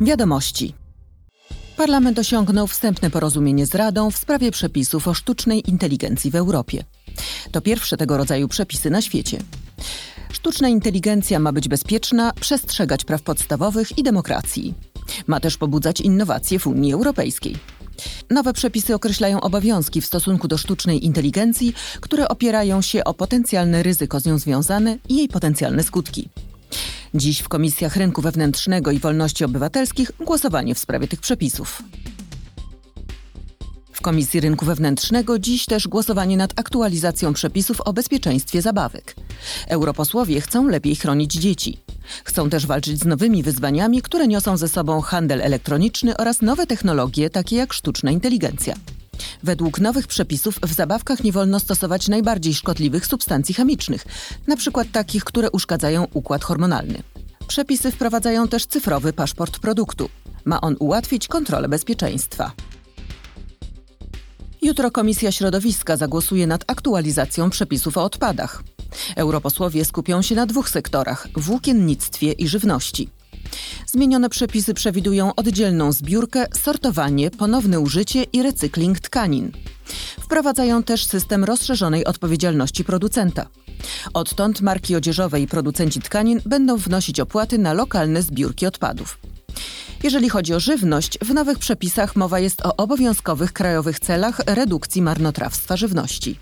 Wiadomości. Parlament osiągnął wstępne porozumienie z Radą w sprawie przepisów o sztucznej inteligencji w Europie. To pierwsze tego rodzaju przepisy na świecie. Sztuczna inteligencja ma być bezpieczna, przestrzegać praw podstawowych i demokracji. Ma też pobudzać innowacje w Unii Europejskiej. Nowe przepisy określają obowiązki w stosunku do sztucznej inteligencji, które opierają się o potencjalne ryzyko z nią związane i jej potencjalne skutki. Dziś w Komisjach Rynku Wewnętrznego i Wolności Obywatelskich głosowanie w sprawie tych przepisów. W Komisji Rynku Wewnętrznego dziś też głosowanie nad aktualizacją przepisów o bezpieczeństwie zabawek. Europosłowie chcą lepiej chronić dzieci. Chcą też walczyć z nowymi wyzwaniami, które niosą ze sobą handel elektroniczny oraz nowe technologie, takie jak sztuczna inteligencja. Według nowych przepisów w zabawkach nie wolno stosować najbardziej szkodliwych substancji chemicznych, np. takich, które uszkadzają układ hormonalny. Przepisy wprowadzają też cyfrowy paszport produktu. Ma on ułatwić kontrolę bezpieczeństwa. Jutro Komisja Środowiska zagłosuje nad aktualizacją przepisów o odpadach. Europosłowie skupią się na dwóch sektorach włókiennictwie i żywności. Zmienione przepisy przewidują oddzielną zbiórkę, sortowanie, ponowne użycie i recykling tkanin. Wprowadzają też system rozszerzonej odpowiedzialności producenta. Odtąd marki odzieżowe i producenci tkanin będą wnosić opłaty na lokalne zbiórki odpadów. Jeżeli chodzi o żywność, w nowych przepisach mowa jest o obowiązkowych krajowych celach redukcji marnotrawstwa żywności.